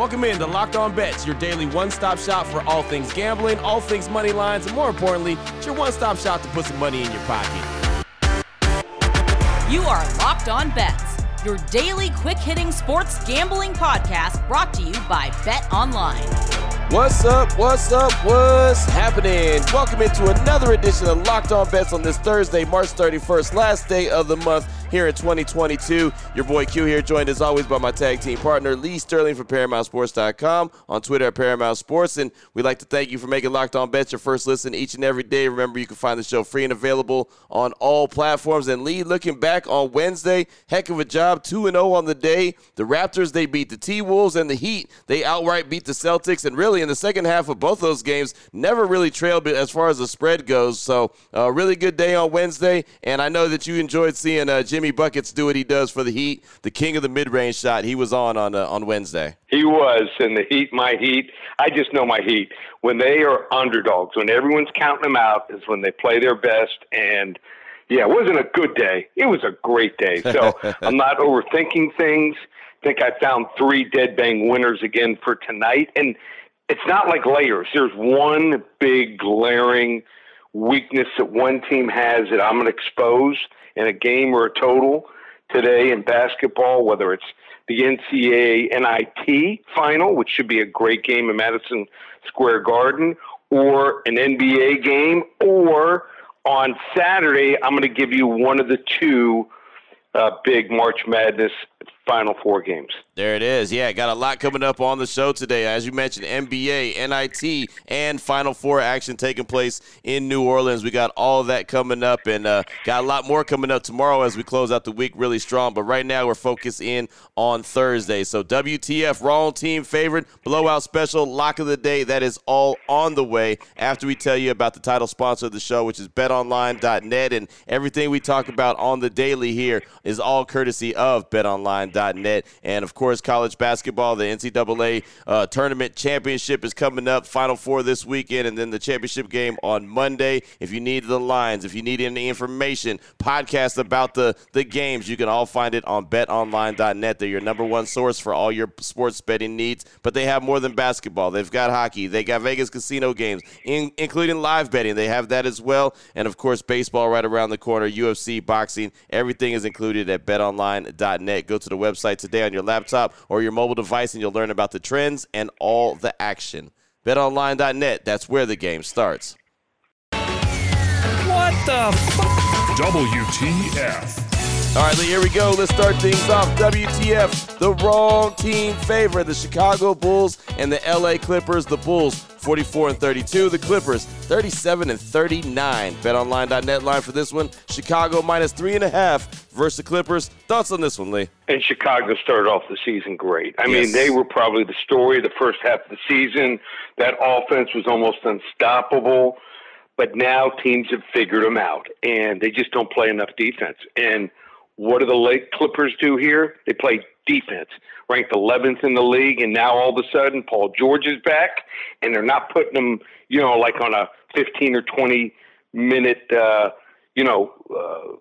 Welcome in to Locked On Bets, your daily one stop shop for all things gambling, all things money lines, and more importantly, it's your one stop shop to put some money in your pocket. You are Locked On Bets, your daily quick hitting sports gambling podcast brought to you by Bet Online. What's up? What's up? What's happening? Welcome into another edition of Locked On Bets on this Thursday, March 31st, last day of the month here in 2022. Your boy Q here, joined as always by my tag team partner Lee Sterling from ParamountSports.com on Twitter at Paramount Sports. And we'd like to thank you for making Locked On Bets your first listen each and every day. Remember, you can find the show free and available on all platforms. And Lee, looking back on Wednesday, heck of a job, 2 0 on the day. The Raptors, they beat the T Wolves, and the Heat, they outright beat the Celtics. And really, in the second half of both those games, never really trailed as far as the spread goes. So, a uh, really good day on Wednesday. And I know that you enjoyed seeing uh, Jimmy Jimmy Buckets do what he does for the Heat, the king of the mid-range shot. He was on on uh, on Wednesday. He was, and the Heat, my Heat. I just know my Heat. When they are underdogs, when everyone's counting them out, is when they play their best. And yeah, it wasn't a good day. It was a great day. So I'm not overthinking things. I think I found three dead bang winners again for tonight, and it's not like layers. There's one big glaring weakness that one team has that I'm going to expose in a game or a total today in basketball, whether it's the NCAA NIT final, which should be a great game in Madison Square Garden, or an NBA game, or on Saturday, I'm going to give you one of the two uh, big March Madness Final Four games. There it is. Yeah, got a lot coming up on the show today. As you mentioned, NBA, NIT, and Final Four action taking place in New Orleans. We got all that coming up, and uh, got a lot more coming up tomorrow as we close out the week really strong. But right now, we're focused in on Thursday. So WTF, wrong team favorite, blowout special, lock of the day. That is all on the way after we tell you about the title sponsor of the show, which is BetOnline.net, and everything we talk about on the daily here is all courtesy of BetOnline.net, and of course college basketball, the NCAA uh, tournament championship is coming up. Final four this weekend, and then the championship game on Monday. If you need the lines, if you need any information, podcast about the the games, you can all find it on BetOnline.net. They're your number one source for all your sports betting needs. But they have more than basketball. They've got hockey. They got Vegas casino games, in, including live betting. They have that as well, and of course, baseball right around the corner. UFC, boxing, everything is included at BetOnline.net. Go to the website today on your laptop laptop or your mobile device, and you'll learn about the trends and all the action. BetOnline.net, that's where the game starts. What the f- WTF. All right, Lee, here we go. Let's start things off. WTF, the wrong team favorite. The Chicago Bulls and the LA Clippers. The Bulls 44 and 32. The Clippers 37 and 39. BetOnline.net line for this one. Chicago minus three and a half versus the Clippers. Thoughts on this one, Lee? And Chicago started off the season great. I yes. mean, they were probably the story of the first half of the season. That offense was almost unstoppable. But now teams have figured them out, and they just don't play enough defense. And what do the Lake Clippers do here? They play defense, ranked 11th in the league, and now all of a sudden Paul George is back, and they're not putting him, you know, like on a 15 or 20 minute, uh, you know, uh,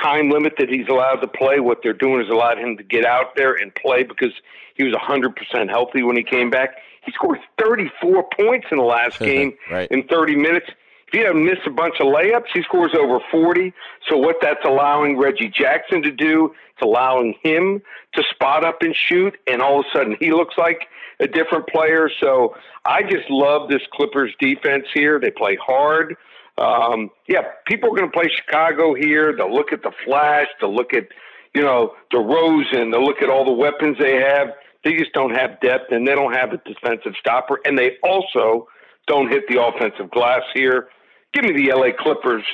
time limit that he's allowed to play. What they're doing is allowed him to get out there and play because he was 100% healthy when he came back. He scored 34 points in the last game right. in 30 minutes. If he doesn't miss a bunch of layups, he scores over 40. So what that's allowing Reggie Jackson to do, it's allowing him to spot up and shoot, and all of a sudden he looks like a different player. So I just love this Clippers defense here. They play hard. Um, yeah, people are going to play Chicago here. They'll look at the flash. They'll look at, you know, the DeRozan. They'll look at all the weapons they have. They just don't have depth, and they don't have a defensive stopper. And they also don't hit the offensive glass here. Give me the LA Clippers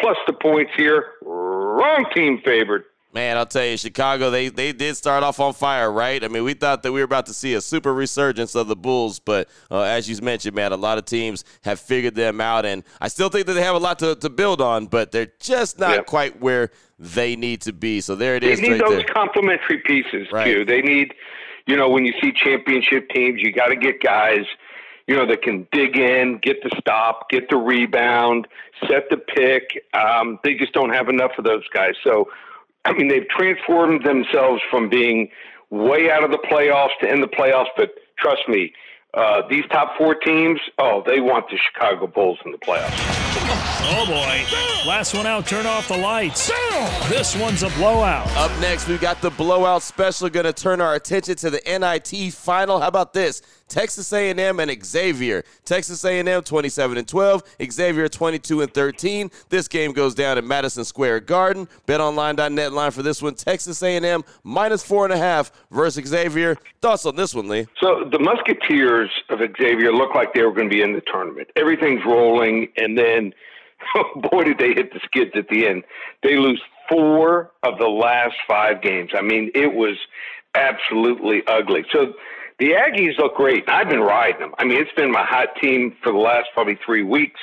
plus the points here. Wrong team favored. Man, I'll tell you, Chicago, they, they did start off on fire, right? I mean, we thought that we were about to see a super resurgence of the Bulls, but uh, as you mentioned, man, a lot of teams have figured them out, and I still think that they have a lot to, to build on, but they're just not yep. quite where they need to be. So there it is. they. They need right those there. complementary pieces, right. too. They need, you know, when you see championship teams, you got to get guys – you know, that can dig in, get the stop, get the rebound, set the pick. Um, they just don't have enough of those guys. So, I mean, they've transformed themselves from being way out of the playoffs to in the playoffs, but trust me, uh, these top four teams, oh, they want the Chicago Bulls in the playoffs. Oh boy. Last one out, turn off the lights. This one's a blowout. Up next, we've got the blowout special. Going to turn our attention to the NIT final. How about this? Texas A&M and Xavier. Texas A&M 27 and 12, Xavier 22 and 13. This game goes down at Madison Square Garden. BetOnline.net line for this one: Texas A&M minus four and a half versus Xavier. Thoughts on this one, Lee? So the Musketeers of Xavier look like they were going to be in the tournament. Everything's rolling, and then boy, did they hit the skids at the end. They lose four of the last five games. I mean, it was absolutely ugly. So the Aggies look great. I've been riding them. I mean, it's been my hot team for the last probably three weeks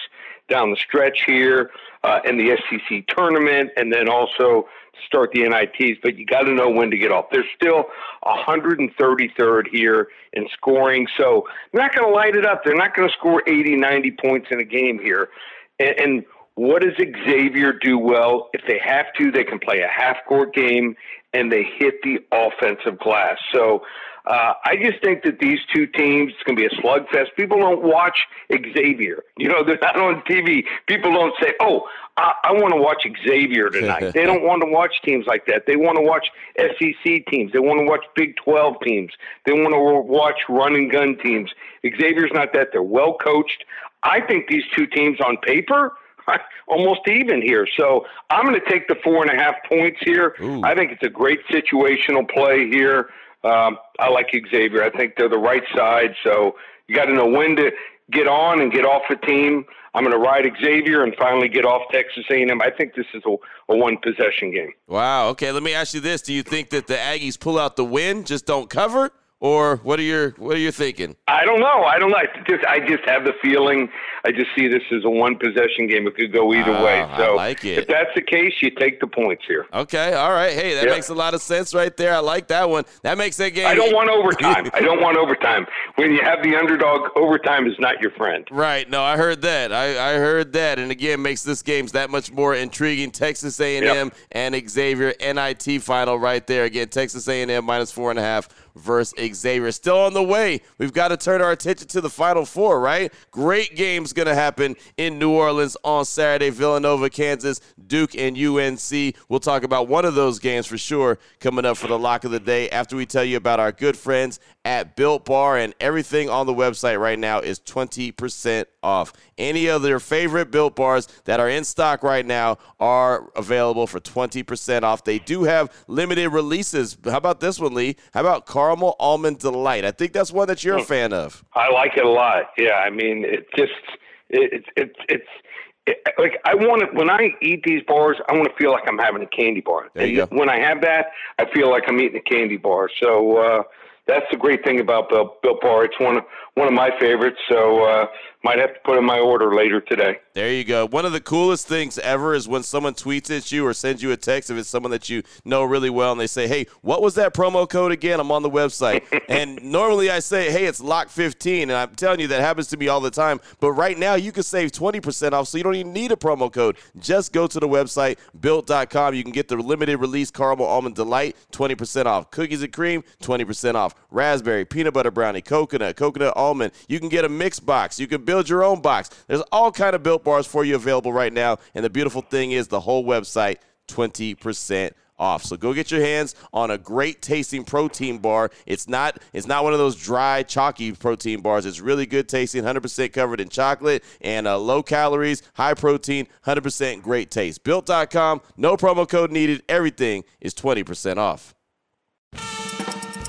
down the stretch here uh, in the SEC tournament, and then also start the NITs. But you got to know when to get off. They're still 133rd here in scoring, so they're not going to light it up. They're not going to score 80, 90 points in a game here. And, and what does Xavier do well? If they have to, they can play a half court game and they hit the offensive glass. So uh, I just think that these two teams, it's going to be a slugfest. People don't watch Xavier. You know, they're not on TV. People don't say, oh, I, I want to watch Xavier tonight. they don't want to watch teams like that. They want to watch SEC teams. They want to watch Big 12 teams. They want to watch run and gun teams. Xavier's not that. They're well coached. I think these two teams on paper almost even here. So I'm going to take the four and a half points here. Ooh. I think it's a great situational play here. Um, I like Xavier. I think they're the right side. So you got to know when to get on and get off a team. I'm going to ride Xavier and finally get off Texas A&M. I think this is a, a one possession game. Wow. Okay. Let me ask you this: Do you think that the Aggies pull out the win, just don't cover? Or what are your what are you thinking? I don't know. I don't know. I just I just have the feeling. I just see this as a one possession game. It could go either way. Ah, so I like it. if that's the case, you take the points here. Okay. All right. Hey, that makes a lot of sense right there. I like that one. That makes that game. I don't want overtime. I don't want overtime. When you have the underdog, overtime is not your friend. Right. No, I heard that. I, I heard that, and again, makes this games that much more intriguing. Texas A&M yep. and Xavier NIT final right there. Again, Texas A&M minus four and a half versus Xavier. Still on the way. We've got to turn our attention to the Final Four, right? Great games going to happen in New Orleans on Saturday. Villanova, Kansas, Duke, and UNC. We'll talk about one of those games for sure coming up for the lock of the day after we tell you about our good friends at Built Bar. And everything on the website right now is 20% off. Any of their favorite Built Bars that are in stock right now are available for 20% off. They do have limited releases. How about this one, Lee? How about Caramel Almond Delight? I think that's one that you're a hmm. fan of. I like it a lot. Yeah, I mean, it just, it, it, it's, it's, like I want to when I eat these bars, I want to feel like I'm having a candy bar. There you and go. When I have that, I feel like I'm eating a candy bar. So uh, that's the great thing about Built, Bill Bar. It's one of one of my favorites. So uh, might have to put in my order later today. There you go. One of the coolest things ever is when someone tweets at you or sends you a text if it's someone that you know really well and they say, "Hey, what was that promo code again?" I'm on the website. and normally I say, "Hey, it's lock 15." And I'm telling you that happens to me all the time. But right now you can save 20% off so you don't even need a promo code. Just go to the website built.com. You can get the limited release caramel almond delight 20% off. Cookies and cream 20% off. Raspberry, peanut butter brownie, coconut, coconut almond. You can get a mix box. You can build your own box. There's all kind of built bars for you available right now. And the beautiful thing is the whole website 20% off. So go get your hands on a great tasting protein bar. It's not it's not one of those dry chalky protein bars. It's really good tasting, 100% covered in chocolate and uh, low calories, high protein, 100% great taste. Built.com, no promo code needed. Everything is 20% off.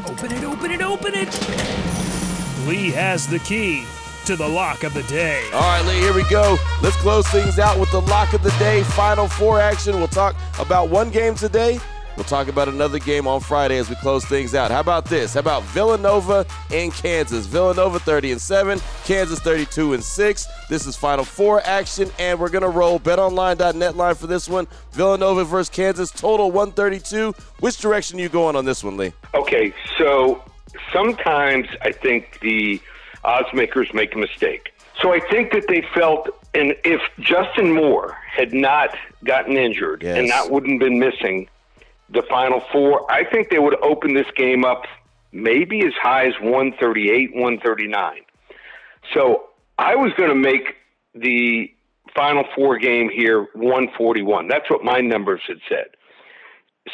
Open it, open it, open it. Lee has the key to the lock of the day. All right, Lee, here we go. Let's close things out with the lock of the day. Final four action. We'll talk about one game today. We'll talk about another game on Friday as we close things out. How about this? How about Villanova and Kansas? Villanova 30 and 7, Kansas 32 and 6. This is Final Four action, and we're gonna roll BetOnline.net line for this one. Villanova versus Kansas, total 132. Which direction are you going on this one, Lee? Okay, so sometimes I think the odds makers make a mistake. So I think that they felt, and if Justin Moore had not gotten injured yes. and not wouldn't been missing the final four, I think they would open this game up maybe as high as 138, 139. So I was going to make the Final Four game here 141. That's what my numbers had said.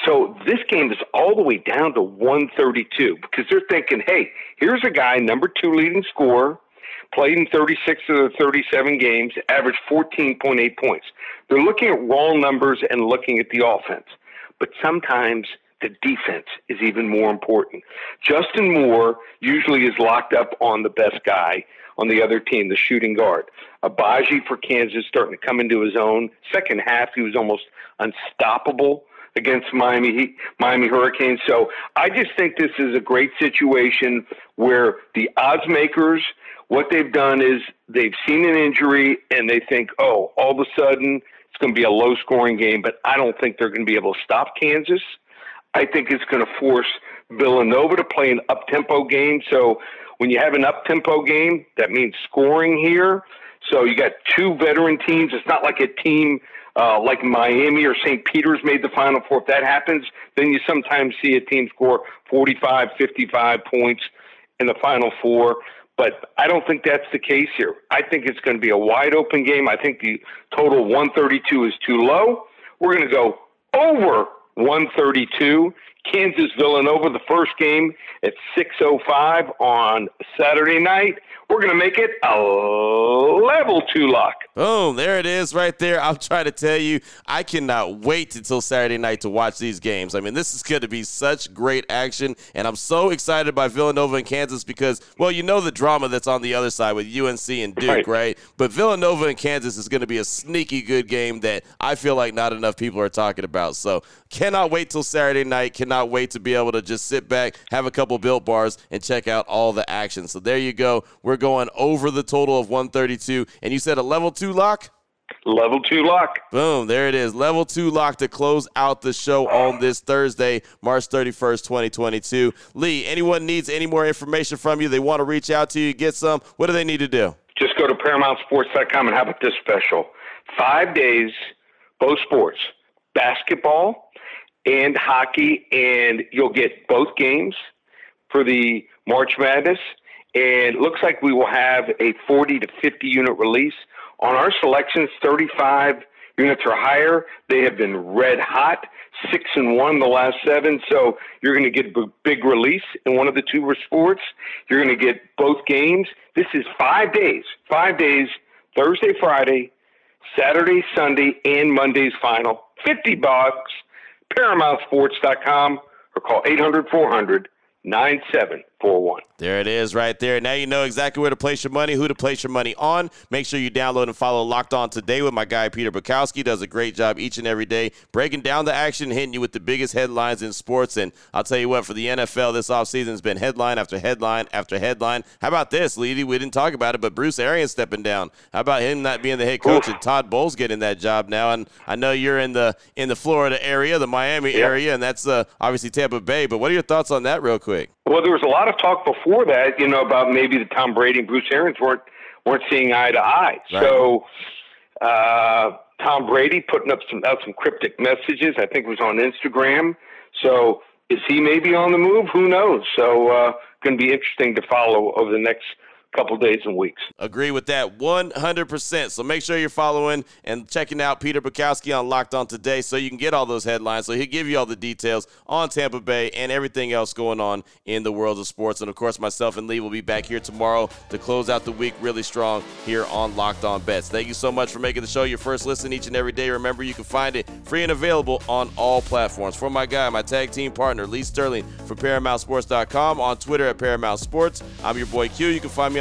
So this game is all the way down to 132 because they're thinking, hey, here's a guy, number two leading scorer, played in 36 of the 37 games, averaged 14.8 points. They're looking at raw numbers and looking at the offense. But sometimes the defense is even more important. Justin Moore usually is locked up on the best guy on the other team, the shooting guard. Agbaji for Kansas starting to come into his own. Second half, he was almost unstoppable against Miami Miami Hurricanes. So I just think this is a great situation where the odds makers, what they've done is they've seen an injury and they think, oh, all of a sudden it's going to be a low scoring game. But I don't think they're going to be able to stop Kansas. I think it's going to force Villanova to play an up tempo game. So when you have an up tempo game, that means scoring here. So you got two veteran teams. It's not like a team uh, like Miami or St. Peter's made the Final Four. If that happens, then you sometimes see a team score 45, 55 points in the Final Four. But I don't think that's the case here. I think it's going to be a wide open game. I think the total 132 is too low. We're going to go over 132. Kansas Villanova, the first game at 6:05 on Saturday night. We're going to make it a level two lock. Boom, there it is right there. I'm trying to tell you, I cannot wait until Saturday night to watch these games. I mean, this is going to be such great action, and I'm so excited by Villanova and Kansas because, well, you know the drama that's on the other side with UNC and Duke, right? right? But Villanova and Kansas is going to be a sneaky good game that I feel like not enough people are talking about. So, cannot wait till Saturday night. Cannot wait to be able to just sit back, have a couple built bars, and check out all the action. So, there you go. We're we're going over the total of 132. And you said a level two lock? Level two lock. Boom. There it is. Level two lock to close out the show on this Thursday, March 31st, 2022. Lee, anyone needs any more information from you, they want to reach out to you, get some, what do they need to do? Just go to ParamountSports.com and have a this special? Five days, both sports, basketball and hockey, and you'll get both games for the March Madness and looks like we will have a 40 to 50 unit release. On our selections, 35 units or higher. They have been red hot, six and one the last seven. So you're going to get a big release in one of the two sports. You're going to get both games. This is five days, five days, Thursday, Friday, Saturday, Sunday, and Monday's final. 50 bucks, ParamountSports.com or call 800 400 9741. There it is right there. Now you know exactly where to place your money, who to place your money on. Make sure you download and follow Locked On Today with my guy Peter Bukowski. Does a great job each and every day breaking down the action, hitting you with the biggest headlines in sports. And I'll tell you what, for the NFL this offseason has been headline after headline after headline. How about this, Leedy? We didn't talk about it, but Bruce Arians stepping down. How about him not being the head coach and Todd Bowles getting that job now? And I know you're in the in the Florida area, the Miami area, and that's uh, obviously Tampa Bay. But what are your thoughts on that, real quick? Well, there was a lot of talk before that, you know, about maybe the Tom Brady and Bruce Arians weren't weren't seeing eye to eye. Right. So uh, Tom Brady putting up some out some cryptic messages. I think it was on Instagram. So is he maybe on the move? Who knows? So uh, going to be interesting to follow over the next couple days and weeks. Agree with that 100%. So make sure you're following and checking out Peter Bukowski on Locked On Today so you can get all those headlines. So he'll give you all the details on Tampa Bay and everything else going on in the world of sports. And of course, myself and Lee will be back here tomorrow to close out the week really strong here on Locked On Bets. Thank you so much for making the show your first listen each and every day. Remember, you can find it free and available on all platforms. For my guy, my tag team partner, Lee Sterling from ParamountSports.com, on Twitter at Paramount Sports. I'm your boy Q. You can find me